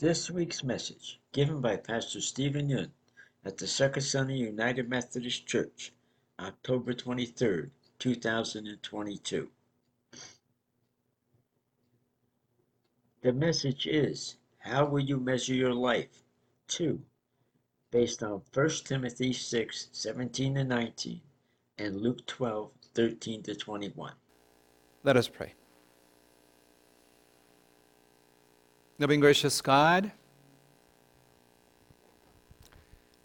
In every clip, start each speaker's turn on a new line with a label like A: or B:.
A: This week's message, given by Pastor Stephen Yun at the Circus United Methodist Church, October 23rd, 2022. The message is How will you measure your life? 2. Based on 1 Timothy 6 17 to 19 and Luke 12 13 to 21.
B: Let us pray. Loving gracious God,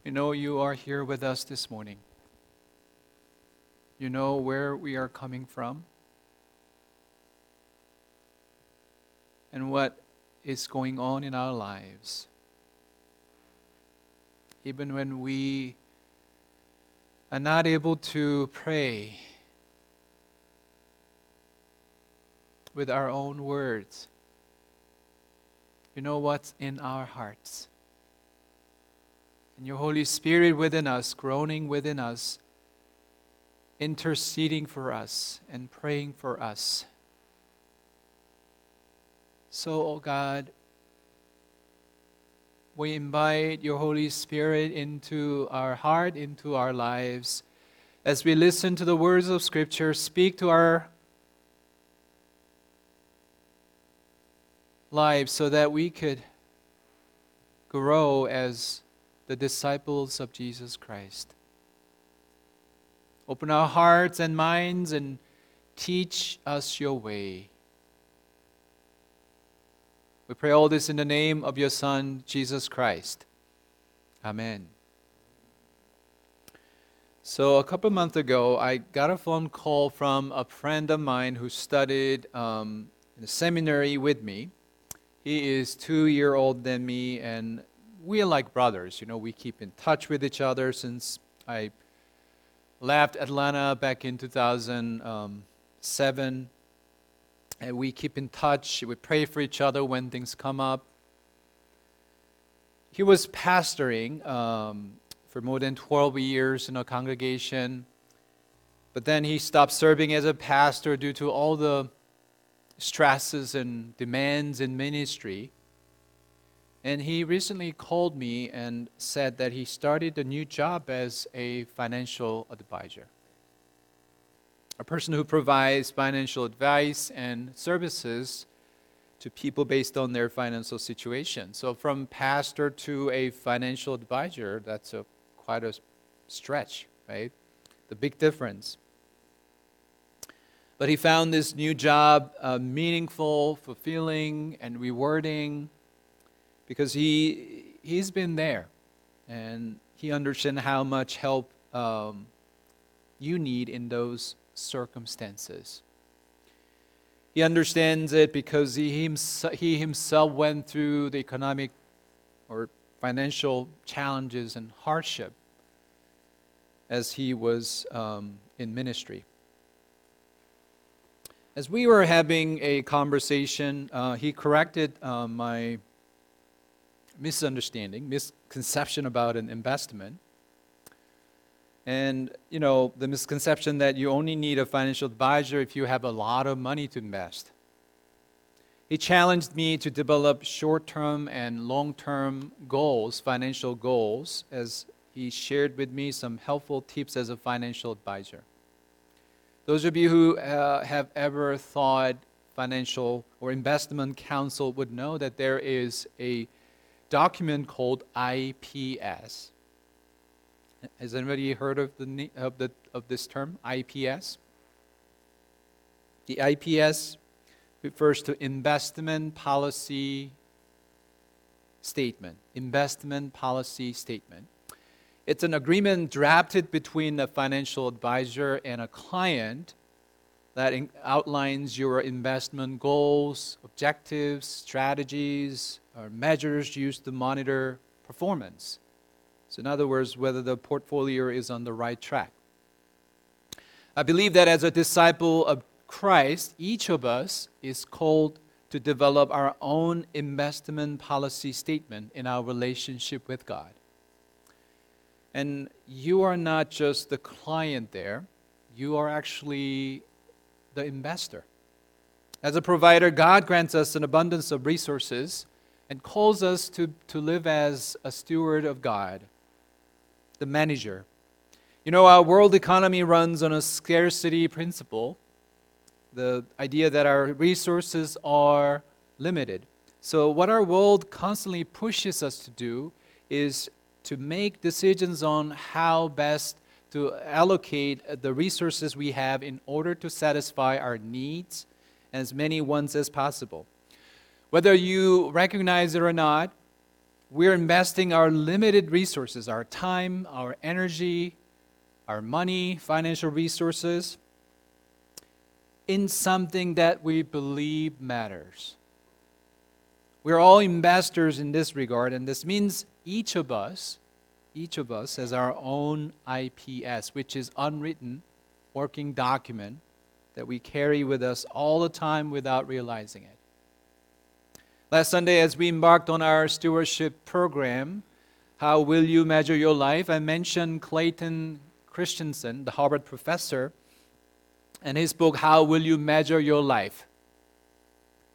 B: we know you are here with us this morning. You know where we are coming from and what is going on in our lives. Even when we are not able to pray with our own words, you know what's in our hearts. And your Holy Spirit within us, groaning within us, interceding for us and praying for us. So, oh God, we invite your Holy Spirit into our heart, into our lives. As we listen to the words of Scripture, speak to our lives so that we could grow as the disciples of Jesus Christ. Open our hearts and minds and teach us your way. We pray all this in the name of your Son, Jesus Christ. Amen. So, a couple months ago, I got a phone call from a friend of mine who studied um, in the seminary with me. He is two year old than me, and we are like brothers. You know, we keep in touch with each other since I left Atlanta back in 2007. And we keep in touch. We pray for each other when things come up. He was pastoring um, for more than 12 years in a congregation. But then he stopped serving as a pastor due to all the stresses and demands in ministry. And he recently called me and said that he started a new job as a financial advisor. A person who provides financial advice and services to people based on their financial situation. So, from pastor to a financial advisor, that's a, quite a stretch, right? The big difference. But he found this new job uh, meaningful, fulfilling, and rewarding because he, he's been there and he understands how much help um, you need in those circumstances. He understands it because he, himself, he himself went through the economic or financial challenges and hardship as he was um, in ministry. As we were having a conversation, uh, he corrected uh, my misunderstanding, misconception about an investment. And, you know, the misconception that you only need a financial advisor if you have a lot of money to invest. He challenged me to develop short term and long term goals, financial goals, as he shared with me some helpful tips as a financial advisor. Those of you who uh, have ever thought financial or investment counsel would know that there is a document called IPS. Has anybody heard of, the, of, the, of this term, IPS? The IPS refers to investment policy statement. Investment policy statement. It's an agreement drafted between a financial advisor and a client that in- outlines your investment goals, objectives, strategies, or measures used to monitor performance. So, in other words, whether the portfolio is on the right track. I believe that as a disciple of Christ, each of us is called to develop our own investment policy statement in our relationship with God. And you are not just the client there, you are actually the investor. As a provider, God grants us an abundance of resources and calls us to, to live as a steward of God, the manager. You know, our world economy runs on a scarcity principle, the idea that our resources are limited. So, what our world constantly pushes us to do is to make decisions on how best to allocate the resources we have in order to satisfy our needs as many ones as possible. Whether you recognize it or not, we're investing our limited resources, our time, our energy, our money, financial resources, in something that we believe matters. We're all investors in this regard, and this means each of us, each of us has our own IPS, which is unwritten working document that we carry with us all the time without realizing it. Last Sunday, as we embarked on our stewardship program, How Will You Measure Your Life? I mentioned Clayton Christensen, the Harvard professor, and his book, How Will You Measure Your Life?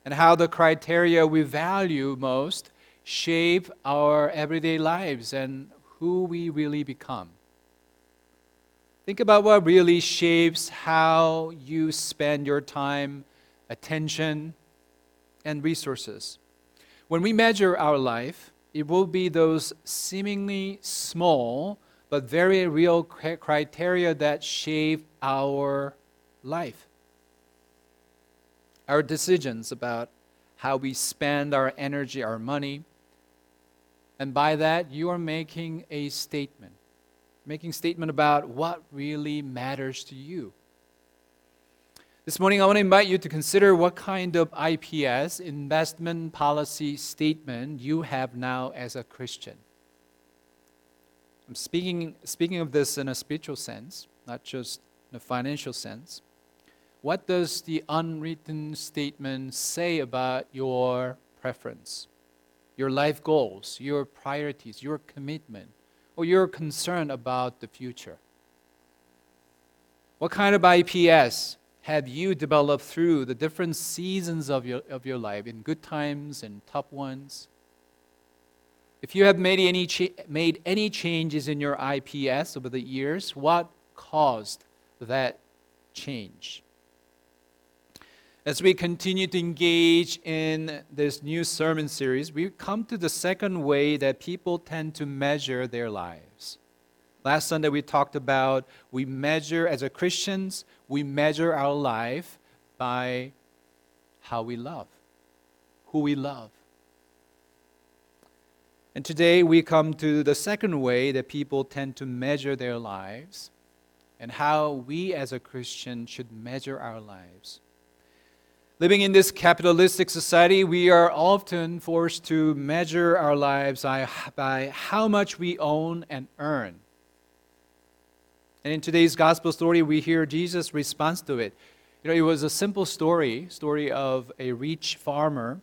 B: And how the criteria we value most shape our everyday lives and who we really become. Think about what really shapes how you spend your time, attention, and resources. When we measure our life, it will be those seemingly small but very real criteria that shape our life. Our decisions about how we spend our energy, our money. And by that, you are making a statement. Making statement about what really matters to you. This morning, I want to invite you to consider what kind of IPS, investment policy statement, you have now as a Christian. I'm speaking, speaking of this in a spiritual sense, not just in a financial sense. What does the unwritten statement say about your preference, your life goals, your priorities, your commitment, or your concern about the future? What kind of IPS have you developed through the different seasons of your, of your life, in good times and tough ones? If you have made any, cha- made any changes in your IPS over the years, what caused that change? As we continue to engage in this new sermon series, we come to the second way that people tend to measure their lives. Last Sunday we talked about we measure, as a Christians, we measure our life by how we love, who we love. And today we come to the second way that people tend to measure their lives and how we as a Christian should measure our lives. Living in this capitalistic society, we are often forced to measure our lives by, how much we own and earn. And in today's gospel story, we hear Jesus' response to it. You know, it was a simple story, story of a rich farmer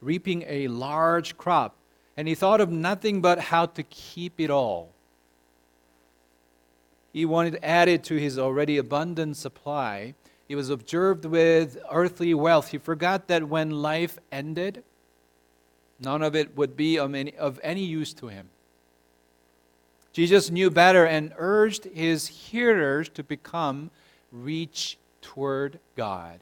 B: reaping a large crop and he thought of nothing but how to keep it all. He wanted added to his already abundant supply. He was observed with earthly wealth. He forgot that when life ended, none of it would be of any, use to him. Jesus knew better and urged his hearers to become reach toward God.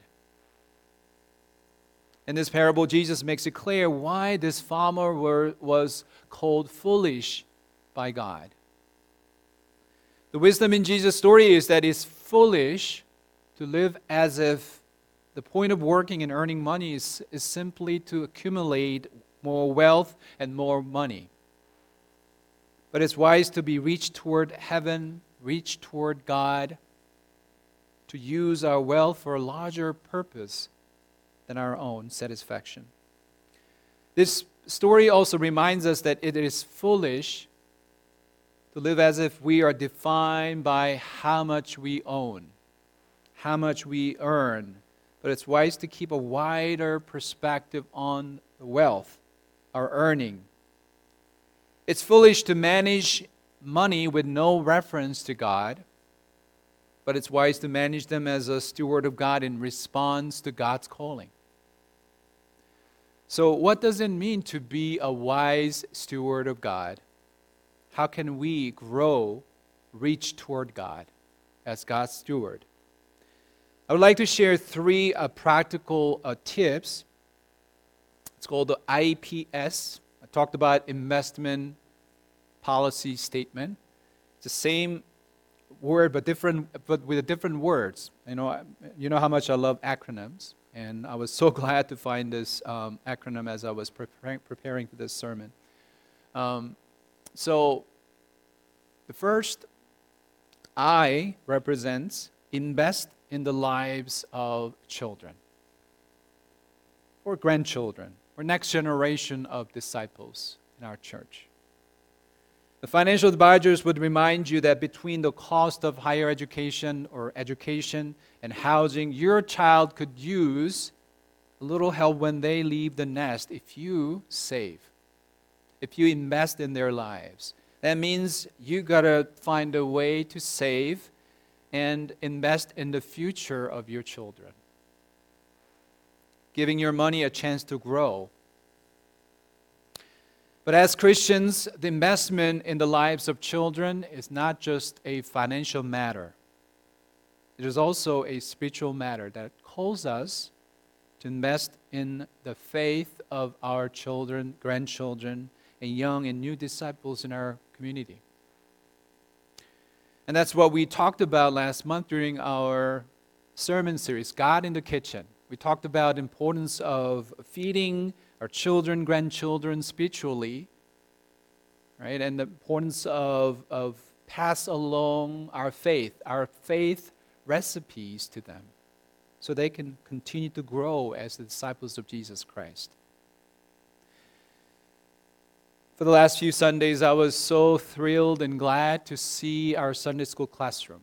B: In this parable, Jesus makes it clear why this farmer were, was called foolish by God. The wisdom in Jesus' story is that it's foolish to live as if the point of working and earning money is, is simply to accumulate more wealth and more money. But it's wise to be reached toward heaven, reach toward God, to use our wealth for a larger purpose than our own satisfaction. This story also reminds us that it is foolish to live as if we are defined by how much we own, how much we earn, but it's wise to keep a wider perspective on wealth, our earning. It's foolish to manage money with no reference to God, but it's wise to manage them as a steward of God in response to God's calling. So, what does it mean to be a wise steward of God? How can we grow, reach toward God as God's steward? I would like to share three uh, practical uh, tips. It's called the IPS. I talked about investment policy statement. It's the same word, but different, but with different words. You know, you know how much I love acronyms, and I was so glad to find this um, acronym as I was preparing, preparing for this sermon. Um, so, the first I represents invest in the lives of children, or grandchildren, or next generation of disciples in our church. The financial advisors would remind you that between the cost of higher education or education and housing, your child could use a little help when they leave the nest if you save, if you invest in their lives. That means you got to find a way to save and invest in the future of your children. Giving your money a chance to grow but as Christians, the investment in the lives of children is not just a financial matter, it is also a spiritual matter that calls us to invest in the faith of our children, grandchildren, and young and new disciples in our community. And that's what we talked about last month during our sermon series, God in the Kitchen. We talked about importance of feeding our children, grandchildren spiritually, right? And the importance of, of pass along our faith, our faith recipes to them so they can continue to grow as the disciples of Jesus Christ. For the last few Sundays, I was so thrilled and glad to see our Sunday school classroom.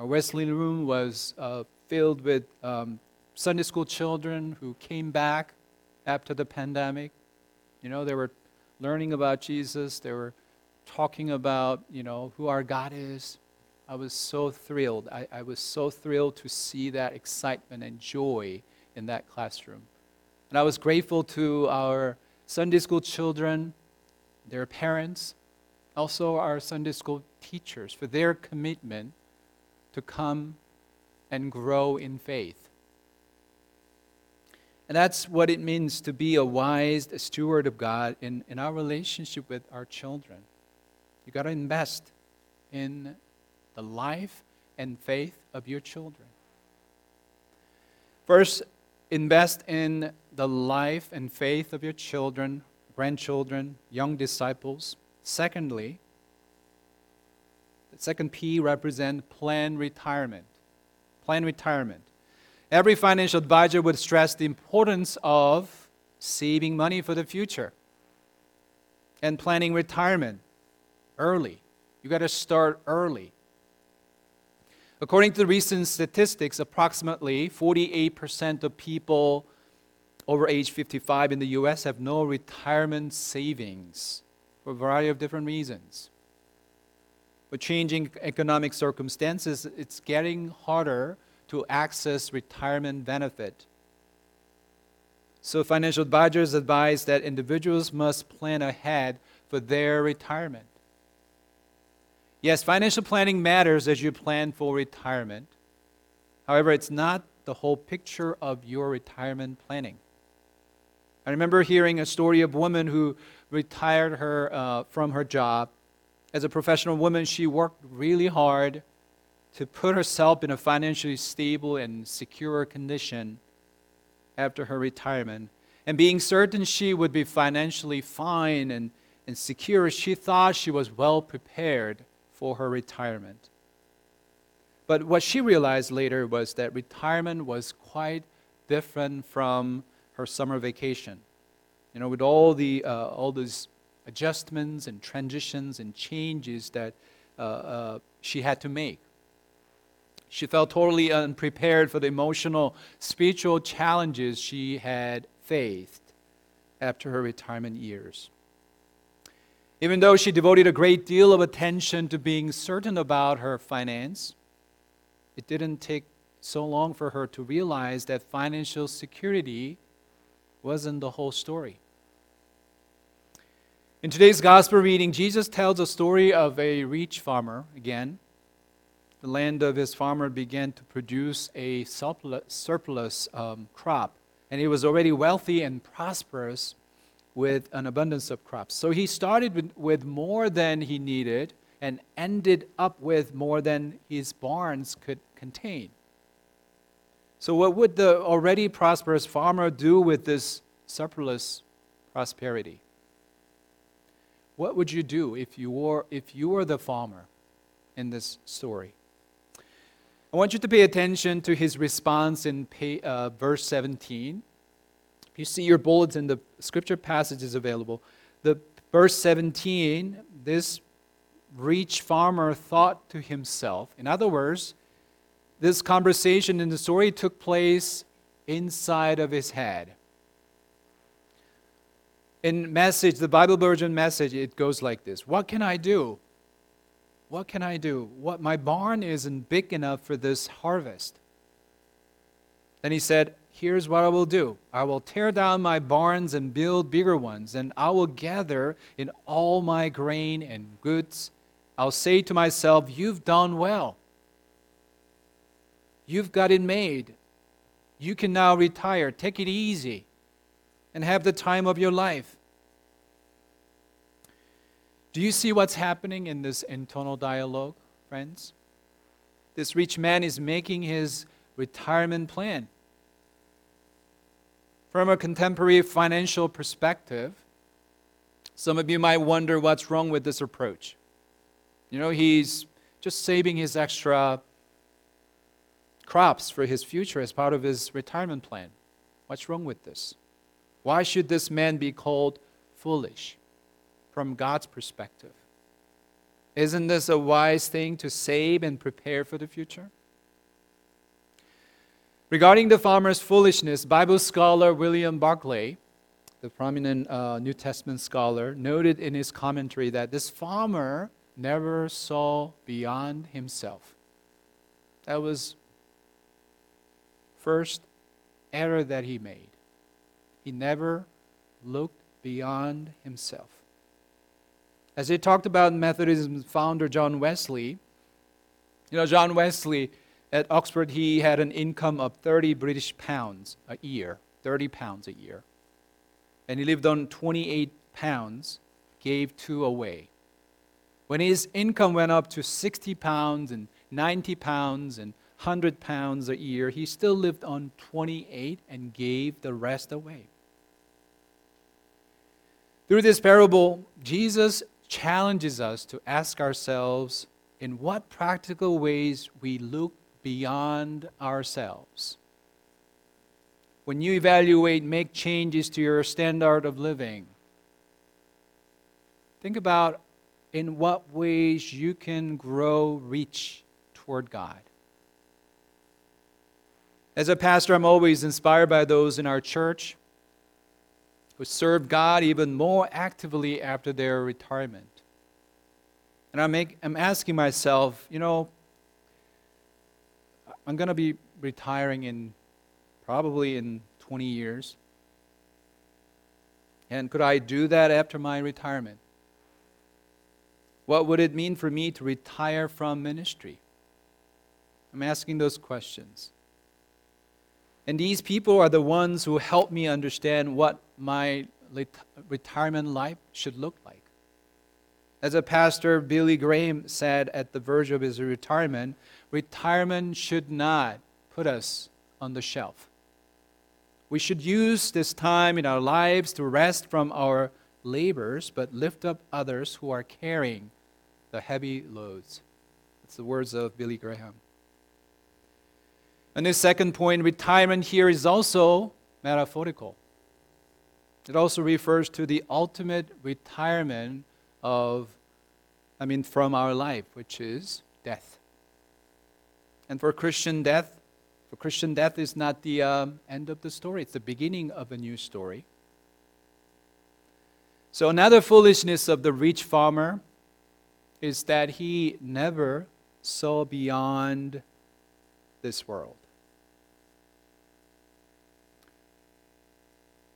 B: Our Wesley room was uh, filled with um, Sunday school children who came back after the pandemic. You know, they were learning about Jesus, they were talking about, you know, who our God is. I was so thrilled. I, I was so thrilled to see that excitement and joy in that classroom. And I was grateful to our Sunday school children, their parents, also our Sunday school teachers for their commitment to come and grow in faith. And that's what it means to be a wise steward of God in, in our relationship with our children. You got to invest in the life and faith of your children. First, invest in the life and faith of your children, grandchildren, young disciples. Secondly, the second P represent plan retirement. Plan retirement. Every financial advisor would stress the importance of saving money for the future and planning retirement early. You got to start early. According to recent statistics, approximately 48% of people over age 55 in the US have no retirement savings for a variety of different reasons. With changing economic circumstances, it's getting harder to access retirement benefit. So, financial advisors advise that individuals must plan ahead for their retirement. Yes, financial planning matters as you plan for retirement. However, it's not the whole picture of your retirement planning. I remember hearing a story of a woman who retired her uh, from her job. As a professional woman, she worked really hard to put herself in a financially stable and secure condition after her retirement. And being certain she would be financially fine and, and secure, she thought she was well prepared for her retirement. But what she realized later was that retirement was quite different from her summer vacation. You know, with all, the, uh, all those adjustments and transitions and changes that uh, uh, she had to make. She felt totally unprepared for the emotional, spiritual challenges she had faced after her retirement years. Even though she devoted a great deal of attention to being certain about her finance, it didn't take so long for her to realize that financial security wasn't the whole story. In today's gospel reading, Jesus tells a story of a rich farmer again. The land of his farmer began to produce a surplus, um, crop, and he was already wealthy and prosperous with an abundance of crops. So he started with, with more than he needed and ended up with more than his barns could contain. So, what would the already prosperous farmer do with this surplus prosperity? What would you do if you were, if you were the farmer in this story? I want you to pay attention to his response in pay, uh, verse 17. If you see your bulletin, the scripture passage is available. The verse 17, this rich farmer thought to himself. In other words, this conversation in the story took place inside of his head. In message, the Bible version message, it goes like this What can I do? What can I do? What my barn isn't big enough for this harvest. Then he said, Here's what I will do I will tear down my barns and build bigger ones, and I will gather in all my grain and goods. I'll say to myself, You've done well. You've got it made. You can now retire. Take it easy and have the time of your life. Do you see what's happening in this internal dialogue, friends? This rich man is making his retirement plan. From a contemporary financial perspective, some of you might wonder what's wrong with this approach. You know, he's just saving his extra crops for his future as part of his retirement plan. What's wrong with this? Why should this man be called foolish from God's perspective? Isn't this a wise thing to save and prepare for the future? Regarding the farmer's foolishness, Bible scholar William Barclay, the prominent uh, New Testament scholar, noted in his commentary that this farmer never saw beyond himself. That was first error that he made. He never looked beyond himself. As he talked about Methodism's founder John Wesley, you know, John Wesley at Oxford, he had an income of 30 British pounds a year, 30 pounds a year. And he lived on 28 pounds, gave two away. When his income went up to 60 pounds and 90 pounds and 100 pounds a year, he still lived on 28 and gave the rest away. Through this parable, Jesus challenges us to ask ourselves in what practical ways we look beyond ourselves. When you evaluate, make changes to your standard of living, think about in what ways you can grow, reach toward God. As a pastor, I'm always inspired by those in our church who serve God even more actively after their retirement. And I'm, make, I'm asking myself, you know, I'm going to be retiring in probably in 20 years. And could I do that after my retirement? What would it mean for me to retire from ministry? I'm asking those questions. And these people are the ones who help me understand what my retirement life should look like. As a pastor, Billy Graham said at the verge of his retirement, retirement should not put us on the shelf. We should use this time in our lives to rest from our labors, but lift up others who are carrying the heavy loads. That's the words of Billy Graham. And the second point, retirement here is also metaphorical. It also refers to the ultimate retirement of, I mean, from our life, which is death. And for Christian death, for Christian death is not the um, end of the story, it's the beginning of a new story. So, another foolishness of the rich farmer is that he never saw beyond this world.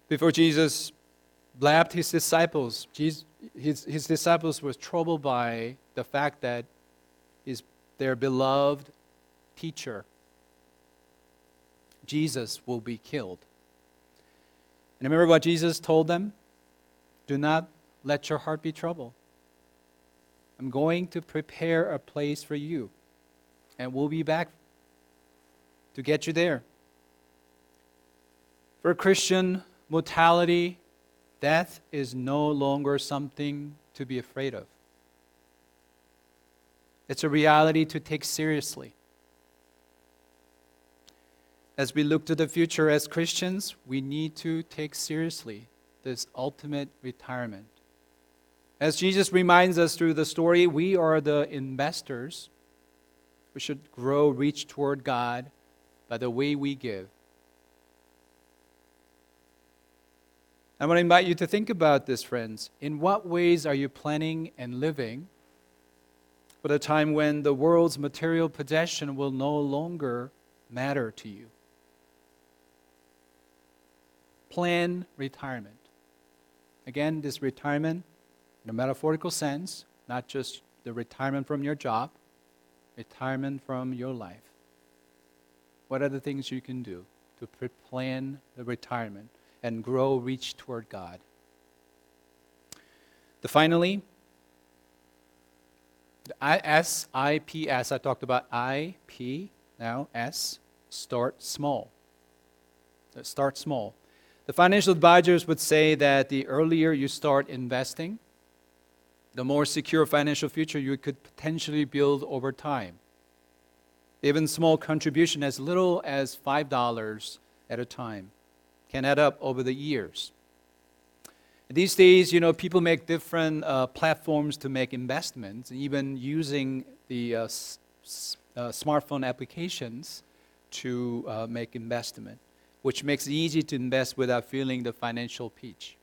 B: Before Jesus blabbed his disciples, Jesus, his, his disciples were troubled by the fact that his, their beloved teacher, Jesus, will be killed. And remember what Jesus told them? Do not let your heart be troubled. I'm going to prepare a place for you, and we'll be back to get you there. For a Christian mortality, death is no longer something to be afraid of. It's a reality to take seriously. As we look to the future as Christians, we need to take seriously this ultimate retirement. As Jesus reminds us through the story, we are the investors. We should grow, reach toward God by the way we give. I want to invite you to think about this, friends. In what ways are you planning and living for the time when the world's material possession will no longer matter to you? Plan retirement. Again, this retirement, in a metaphorical sense, not just the retirement from your job, retirement from your life. What are the things you can do to plan the retirement? And grow, reach toward God. The finally, the S, I, P, S, I talked about I, P, now S, start small. Uh, start small. The financial advisors would say that the earlier you start investing, the more secure financial future you could potentially build over time. Even small contribution as little as $5 at a time can add up over the years. These days, you know, people make different uh, platforms to make investments, even using the uh, s- uh, smartphone applications to uh, make investment, which makes it easy to invest without feeling the financial pinch.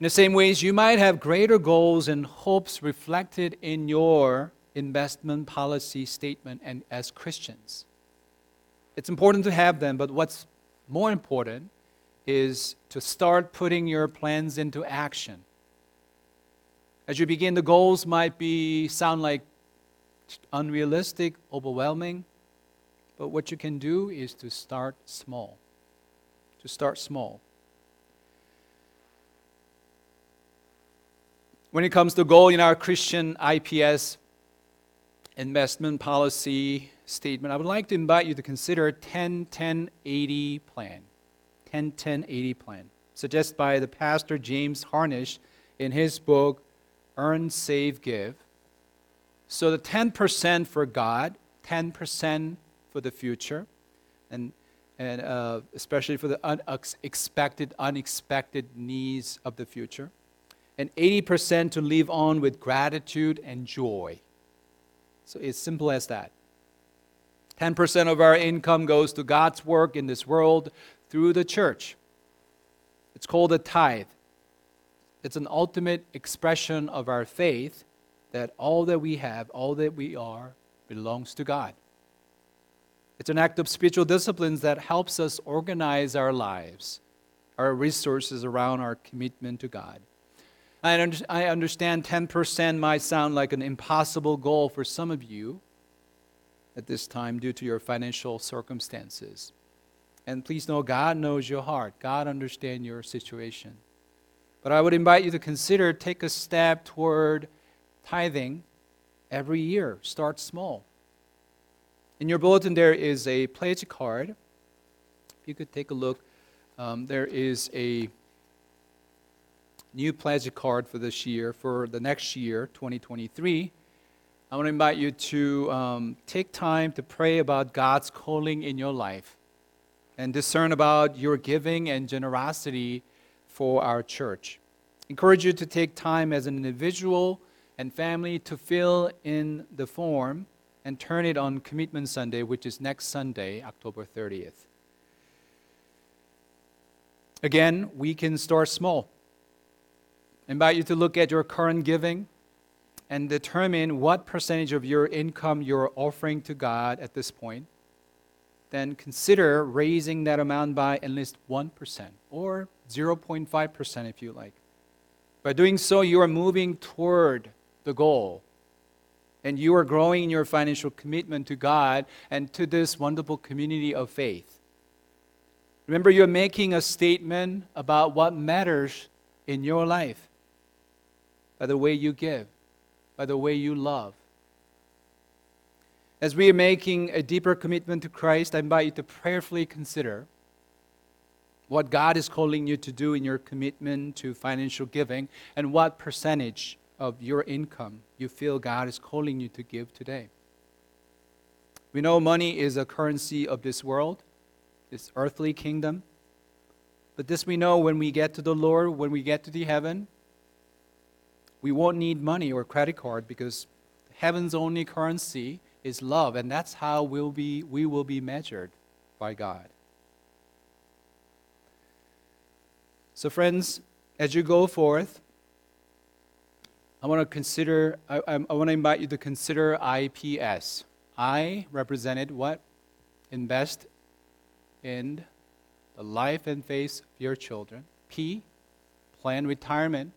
B: In the same ways, you might have greater goals and hopes reflected in your investment policy statement and as Christians. It's important to have them, but what's more important is to start putting your plans into action. As you begin, the goals might be sound like unrealistic, overwhelming, but what you can do is to start small. To start small. When it comes to goal in our Christian IPS investment policy statement, I would like to invite you to consider a 10 10 80 plan. 10 10 80 plan, suggested by the pastor James Harnish in his book Earn, Save, Give. So the 10% for God, 10% for the future, and, and uh, especially for the unexpected, unexpected needs of the future, and 80% to live on with gratitude and joy. So it's simple as that. 10% of our income goes to God's work in this world through the church. It's called a tithe. It's an ultimate expression of our faith that all that we have, all that we are, belongs to God. It's an act of spiritual disciplines that helps us organize our lives, our resources around our commitment to God. I understand 10% might sound like an impossible goal for some of you, at this time due to your financial circumstances. And please know God knows your heart. God understands your situation. But I would invite you to consider take a step toward tithing every year. Start small. In your bulletin there is a pledge card. If you could take a look, um, there is a new pledge card for this year, for the next year, 2023. I want to invite you to um, take time to pray about God's calling in your life and discern about your giving and generosity for our church. Encourage you to take time as an individual and family to fill in the form and turn it on Commitment Sunday, which is next Sunday, October 30th. Again, we can start small. I invite you to look at your current giving and determine what percentage of your income you're offering to God at this point. then consider raising that amount by at least 1% or 0.5% if you like. By doing so, you are moving toward the goal. And you are growing in your financial commitment to God and to this wonderful community of faith. Remember, you're making a statement about what matters in your life by the way you give, by the way you love. As we are making a deeper commitment to Christ, I invite you to prayerfully consider what God is calling you to do in your commitment to financial giving and what percentage of your income you feel God is calling you to give today. We know money is a currency of this world, this earthly kingdom. But this we know when we get to the Lord, when we get to the heaven, we won't need money or credit card because heaven's only currency is love, and that's how we'll be, we will be measured by God. So, friends, as you go forth, I want to consider, I, I, I want to invite you to consider IPS. I represented what? Invest in the life and faith of your children. P, plan retirement.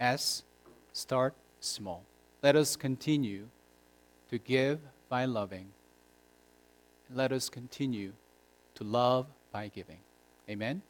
B: S, start small. Let us continue to give by loving. Let us continue to love by giving. Amen.